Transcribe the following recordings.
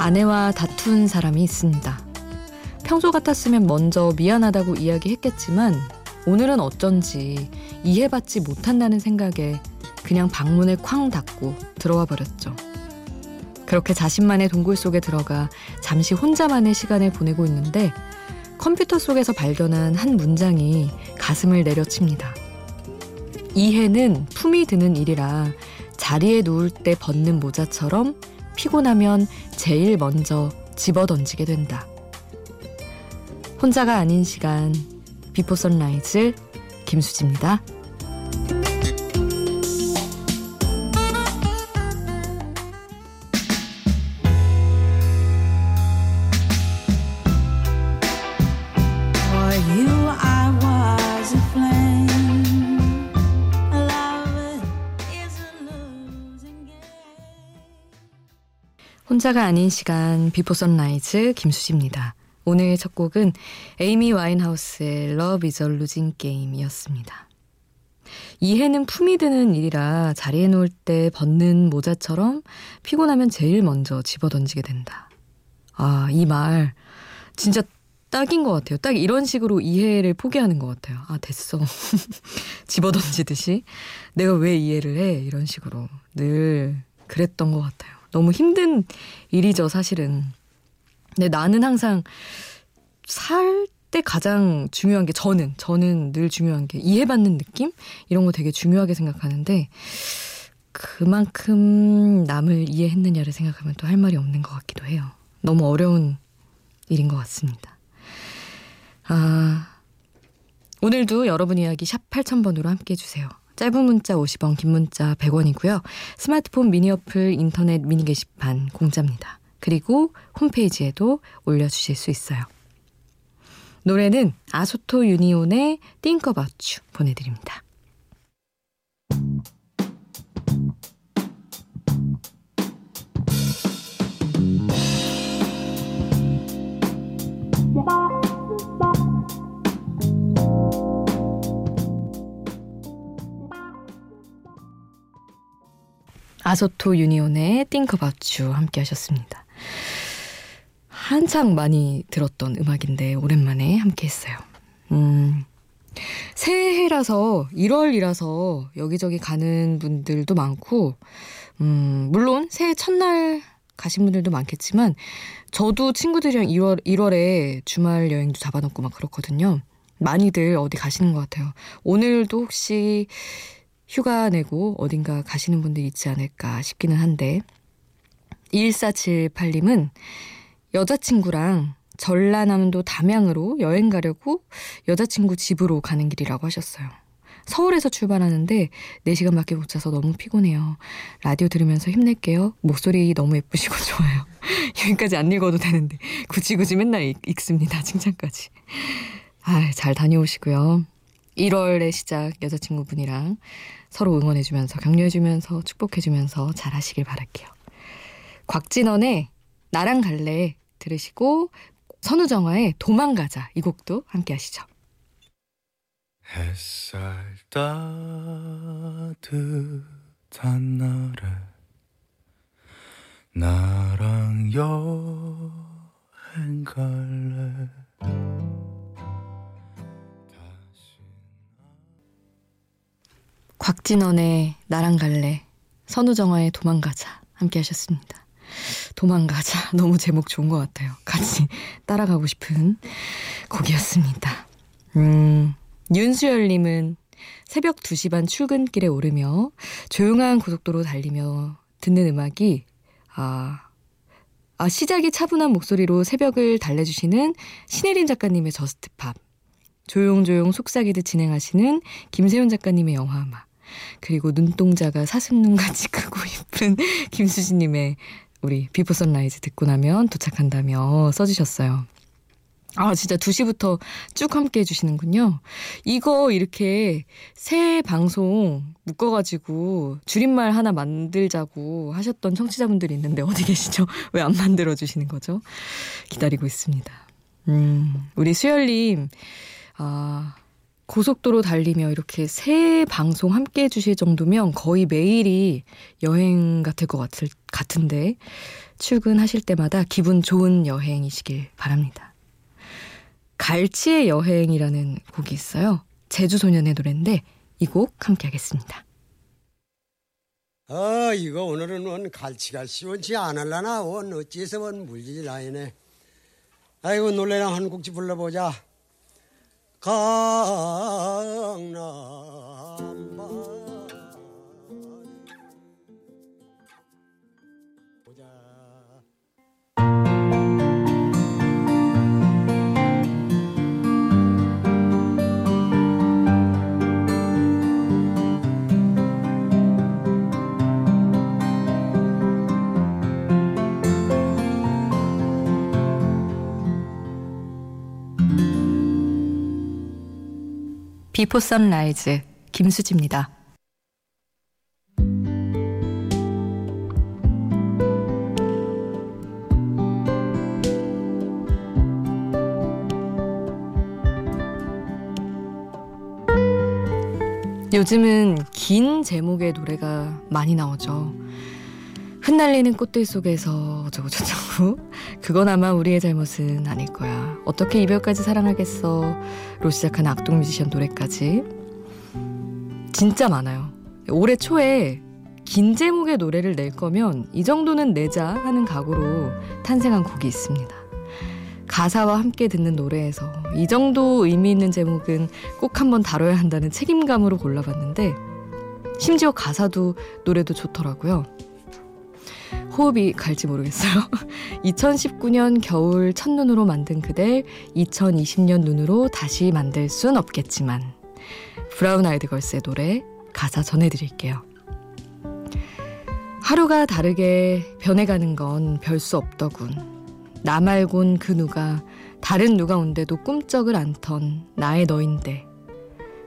아내와 다툰 사람이 있습니다. 평소 같았으면 먼저 미안하다고 이야기했겠지만 오늘은 어쩐지 이해받지 못한다는 생각에 그냥 방문을 쾅 닫고 들어와 버렸죠. 그렇게 자신만의 동굴 속에 들어가 잠시 혼자만의 시간을 보내고 있는데 컴퓨터 속에서 발견한 한 문장이 가슴을 내려칩니다. 이해는 품이 드는 일이라 자리에 누울 때 벗는 모자처럼 피곤하면 제일 먼저 집어 던지게 된다. 혼자가 아닌 시간 Before Sunrise 김수지입니다. 혼자가 아닌 시간 Before Sunrise 김수지입니다. 오늘 첫 곡은 에이미 와인하우스의 Love is a Losing Game이었습니다. 이해는 품이 드는 일이라 자리에 누울 때 벗는 모자처럼 피곤하면 제일 먼저 집어던지게 된다. 아, 이 말 진짜 딱인 것 같아요. 딱 이런 식으로 이해를 포기하는 것 같아요. 아, 됐어. 집어던지듯이. 내가 왜 이해를 해? 이런 식으로 늘 그랬던 것 같아요. 너무 힘든 일이죠, 사실은. 근데 나는 항상 살 때 가장 중요한 게 저는 저는 늘 중요한 게 이해받는 느낌 이런 거 되게 중요하게 생각하는데 그만큼 남을 이해했느냐를 생각하면 또 할 말이 없는 것 같기도 해요. 너무 어려운 일인 것 같습니다. 아 오늘도 여러분 이야기 샵 8000번으로 함께 해주세요. 짧은 문자 50원, 긴 문자 100원이고요. 스마트폰 미니 어플, 인터넷 미니 게시판 공짜입니다. 그리고 홈페이지에도 올려주실 수 있어요. 노래는 아소토 유니온의 You 보내드립니다. 아소토 유니온의 Think About You 함께 하셨습니다. 한창 많이 들었던 음악인데 오랜만에 함께 했어요. 음, 새해라서 1월이라서 여기저기 가는 분들도 많고 음, 물론 새해 첫날 가신 분들도 많겠지만 저도 친구들이랑 2월 1월에 주말 여행도 잡아놓고 막 그렇거든요. 많이들 어디 가시는 것 같아요. 오늘도 혹시 휴가 내고 어딘가 가시는 분들 있지 않을까 싶기는 한데 1478님은 여자친구랑 전라남도 담양으로 여행 가려고 여자친구 집으로 가는 길이라고 하셨어요. 서울에서 출발하는데 4시간밖에 못 자서 너무 피곤해요. 라디오 들으면서 힘낼게요. 목소리 너무 예쁘시고 좋아요. 여기까지 안 읽어도 되는데 굳이 굳이 맨날 읽, 읽습니다. 칭찬까지. 아, 잘 다녀오시고요. 1월의 시작 여자친구분이랑 서로 응원해주면서 격려해주면서 축복해주면서 잘 하시길 바랄게요. 곽진원의 나랑 갈래 들으시고 선우정아의 도망가자 이 곡도 함께 하시죠. 햇살 따뜻한 날에 나랑 여행 갈래 곽진원의 나랑 갈래, 선우정아의 도망가자 함께 하셨습니다. 도망가자 너무 제목 좋은 것 같아요. 같이 따라가고 싶은 곡이었습니다. 음, 윤수열님은 새벽 2시 반 출근길에 오르며 조용한 고속도로 달리며 듣는 음악이 아, 아 시작이 차분한 목소리로 새벽을 달래주시는 신혜린 작가님의 Just Pop 조용조용 속삭이듯 진행하시는 김세훈 작가님의 영화 음악 그리고 눈동자가 사슴눈같이 크고 예쁜 김수지님의 우리 Before Sunrise 듣고 나면 도착한다며 써주셨어요. 아, 진짜 2시부터 쭉 함께 해주시는군요. 이거 이렇게 세 방송 묶어가지고 줄임말 하나 만들자고 하셨던 청취자분들이 있는데 어디 계시죠? 왜 안 만들어주시는 거죠? 기다리고 있습니다. 음, 우리 수열님, 아, 고속도로 달리며 이렇게 새 방송 함께 해주실 정도면 거의 매일이 여행 같을 것 같을, 같은데 출근하실 때마다 기분 좋은 여행이시길 바랍니다. 갈치의 여행이라는 곡이 있어요. 제주소년의 노래인데 이 곡 함께 하겠습니다. 아 이거 오늘은 원 갈치가 시원치 않을라나 원 어찌해서 원 물질 나이네 아이고 놀래랑 한 곡지 불러보자 강남 Before Sunrise 김수지입니다. 요즘은 긴 제목의 노래가 많이 나오죠. 흩날리는 꽃들 속에서 어쩌고저쩌고. 그건 아마 우리의 잘못은 아닐 거야. 어떻게 이별까지 사랑하겠어 로 시작한 악동 뮤지션 노래까지? 진짜 많아요. 올해 초에 긴 제목의 노래를 낼 거면 이 정도는 내자 하는 각오로 탄생한 곡이 있습니다. 가사와 함께 듣는 노래에서 이 정도 의미 있는 제목은 꼭 한번 다뤄야 한다는 책임감으로 골라봤는데 심지어 가사도 노래도 좋더라고요 호흡이 갈지 모르겠어요. 2019년 겨울 첫눈으로 만든 그댈 2020년 눈으로 다시 만들 순 없겠지만 브라운 아이드 걸스의 노래 가사 전해드릴게요. 하루가 다르게 변해가는 건 별 수 없더군. 나 말곤 그 누가 다른 누가 온데도 꿈쩍을 않던 나의 너인데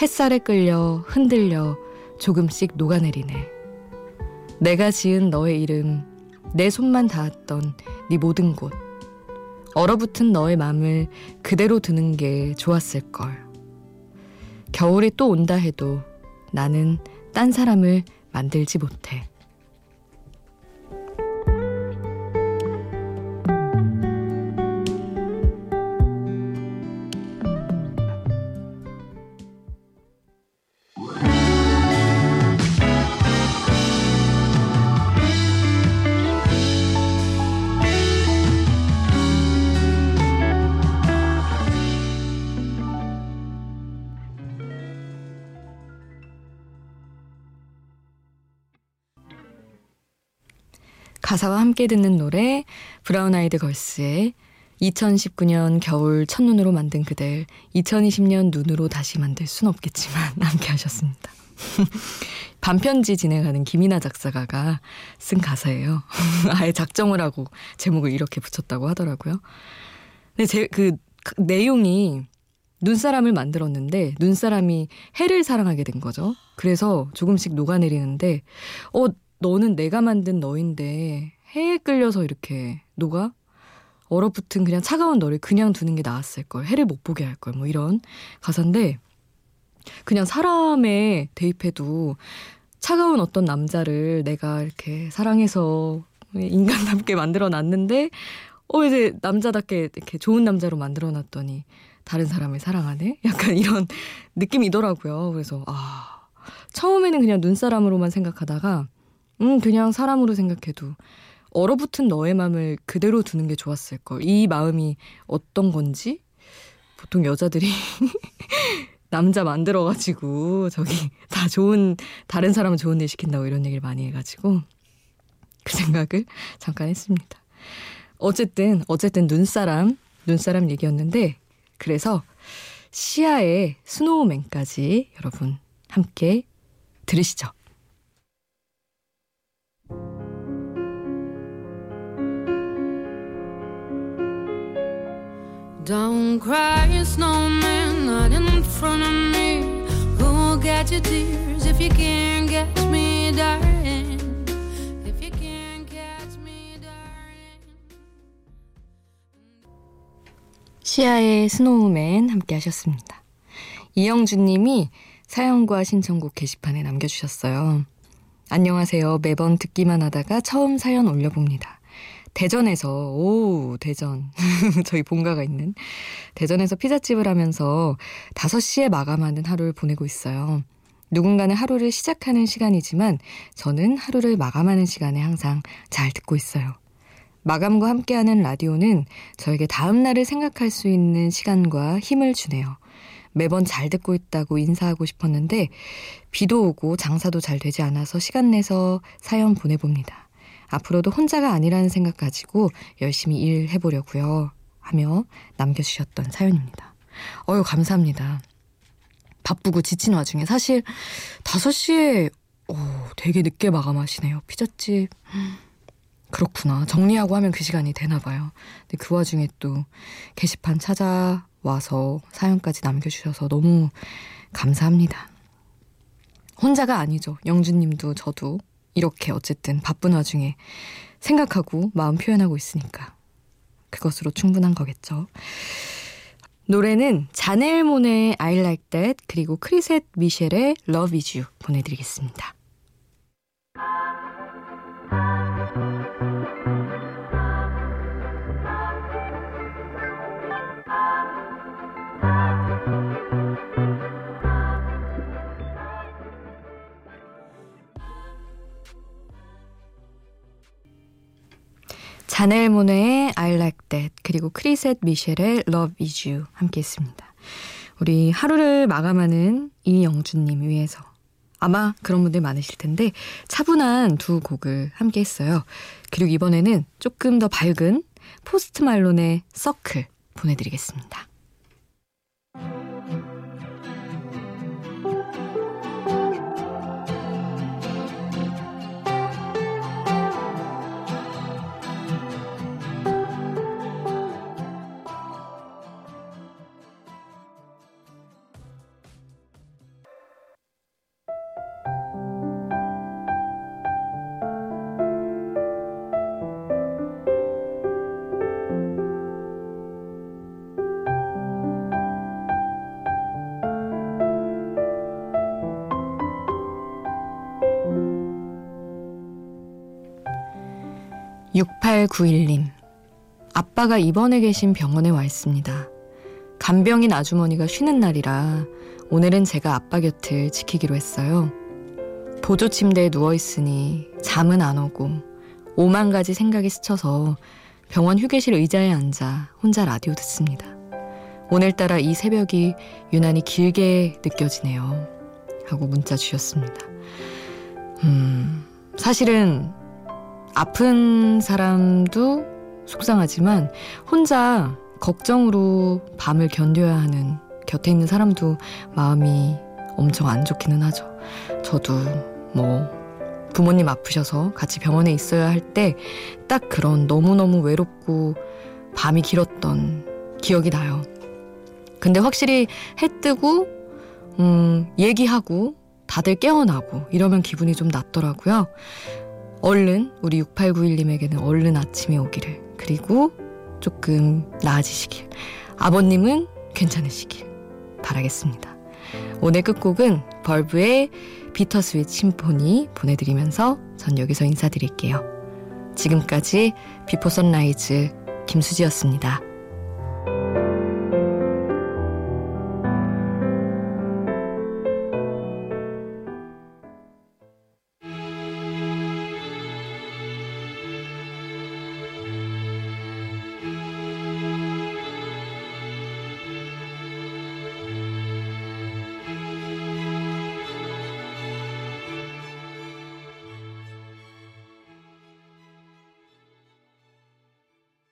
햇살에 끌려 흔들려 조금씩 녹아내리네. 내가 지은 너의 이름 내 손만 닿았던 네 모든 곳 얼어붙은 너의 맘을 그대로 두는 게 좋았을 걸. 겨울이 또 온다 해도 나는 딴 사람을 만들지 못해. 가사와 함께 듣는 노래 브라운 아이드 걸스의 2019년 겨울 첫눈으로 만든 그댈 2020년 눈으로 다시 만들 순 없겠지만 함께 하셨습니다. 반편지 진행하는 김이나 작사가가 쓴 가사예요. 아예 작정을 하고 제목을 이렇게 붙였다고 하더라고요. 근데 제 그 내용이 눈사람을 만들었는데 눈사람이 해를 사랑하게 된 거죠. 그래서 조금씩 녹아내리는데 어 너는 내가 만든 너인데 해에 끌려서 이렇게 녹아? 얼어붙은 그냥 차가운 너를 그냥 두는 게 나았을 걸. 해를 못 보게 할 걸. 뭐 이런 가사인데 그냥 사람에 대입해도 차가운 어떤 남자를 내가 이렇게 사랑해서 인간답게 만들어 놨는데 어 이제 남자답게 이렇게 좋은 남자로 만들어 놨더니 다른 사람을 사랑하네? 약간 이런 느낌이더라고요. 그래서 아 처음에는 그냥 눈사람으로만 생각하다가 음, 그냥 사람으로 생각해도 얼어붙은 너의 마음을 그대로 두는 게 좋았을 걸. 이 마음이 어떤 건지 보통 여자들이 남자 만들어가지고 저기 다 좋은 다른 사람은 좋은 일 시킨다고 이런 얘기를 많이 해가지고 그 생각을 잠깐 했습니다. 어쨌든 어쨌든 눈사람 눈사람 얘기였는데 그래서 시아의 스노우맨까지 여러분 함께 들으시죠. Don't cry, snowman, not in front of me. Who'll get your tears if you can't catch me, darling? If you can't catch me, darling. 시아의 스노우맨 함께 하셨습니다. 이영준 님이 사연과 신청곡 게시판에 남겨주셨어요. 안녕하세요. 매번 듣기만 하다가 처음 사연 올려봅니다. 대전에서, 오, 대전. 저희 본가가 있는. 대전에서 피자집을 하면서 5시에 마감하는 하루를 보내고 있어요. 누군가는 하루를 시작하는 시간이지만 저는 하루를 마감하는 시간에 항상 잘 듣고 있어요. 마감과 함께하는 라디오는 저에게 다음 날을 생각할 수 있는 시간과 힘을 주네요. 매번 잘 듣고 있다고 인사하고 싶었는데 비도 오고 장사도 잘 되지 않아서 시간 내서 사연 보내봅니다. 앞으로도 혼자가 아니라는 생각 가지고 열심히 일해보려고요. 하며 남겨주셨던 사연입니다. 어유 감사합니다. 바쁘고 지친 와중에 사실 5시에 오, 되게 늦게 마감하시네요. 피자집. 그렇구나. 정리하고 하면 그 시간이 되나 봐요. 근데 그 와중에 또 게시판 찾아와서 사연까지 남겨주셔서 너무 감사합니다. 혼자가 아니죠. 영주님도 저도 이렇게 어쨌든 바쁜 와중에 생각하고 마음 표현하고 있으니까 그것으로 충분한 거겠죠. 노래는 자넬 몬의 I Like That 그리고 크리셋 미셸의 Love Is You 보내드리겠습니다. ' 자넬 모네의 I Like That' 그리고 크리셋 미셸의 'Love Is You' 함께했습니다. 우리 하루를 마감하는 이영준님 위해서 아마 그런 분들 많으실 텐데 차분한 두 곡을 함께했어요. 그리고 이번에는 조금 더 밝은 포스트 말론의 '서클' 보내드리겠습니다. 6891님. 아빠가 입원해 계신 병원에 와 있습니다. 간병인 아주머니가 쉬는 날이라 오늘은 제가 아빠 곁을 지키기로 했어요. 보조 침대에 누워 있으니 잠은 안 오고 오만 가지 생각이 스쳐서 병원 휴게실 의자에 앉아 혼자 라디오 듣습니다. 오늘따라 이 새벽이 유난히 길게 느껴지네요. 하고 문자 주셨습니다. 음, 사실은 아픈 사람도 속상하지만 혼자 걱정으로 밤을 견뎌야 하는 곁에 있는 사람도 마음이 엄청 안 좋기는 하죠. 저도 뭐 부모님 아프셔서 같이 병원에 있어야 할 때 딱 그런 너무너무 외롭고 밤이 길었던 기억이 나요. 근데 확실히 해 뜨고 음, 얘기하고 다들 깨어나고 이러면 기분이 좀 낫더라고요. 얼른 우리 6891님에게는 얼른 아침이 오기를 그리고 조금 나아지시길 아버님은 괜찮으시길 바라겠습니다. 오늘 끝곡은 Verve의 Bitter Sweet Symphony 보내드리면서 전 여기서 인사드릴게요. 지금까지 Before Sunrise 김수지였습니다.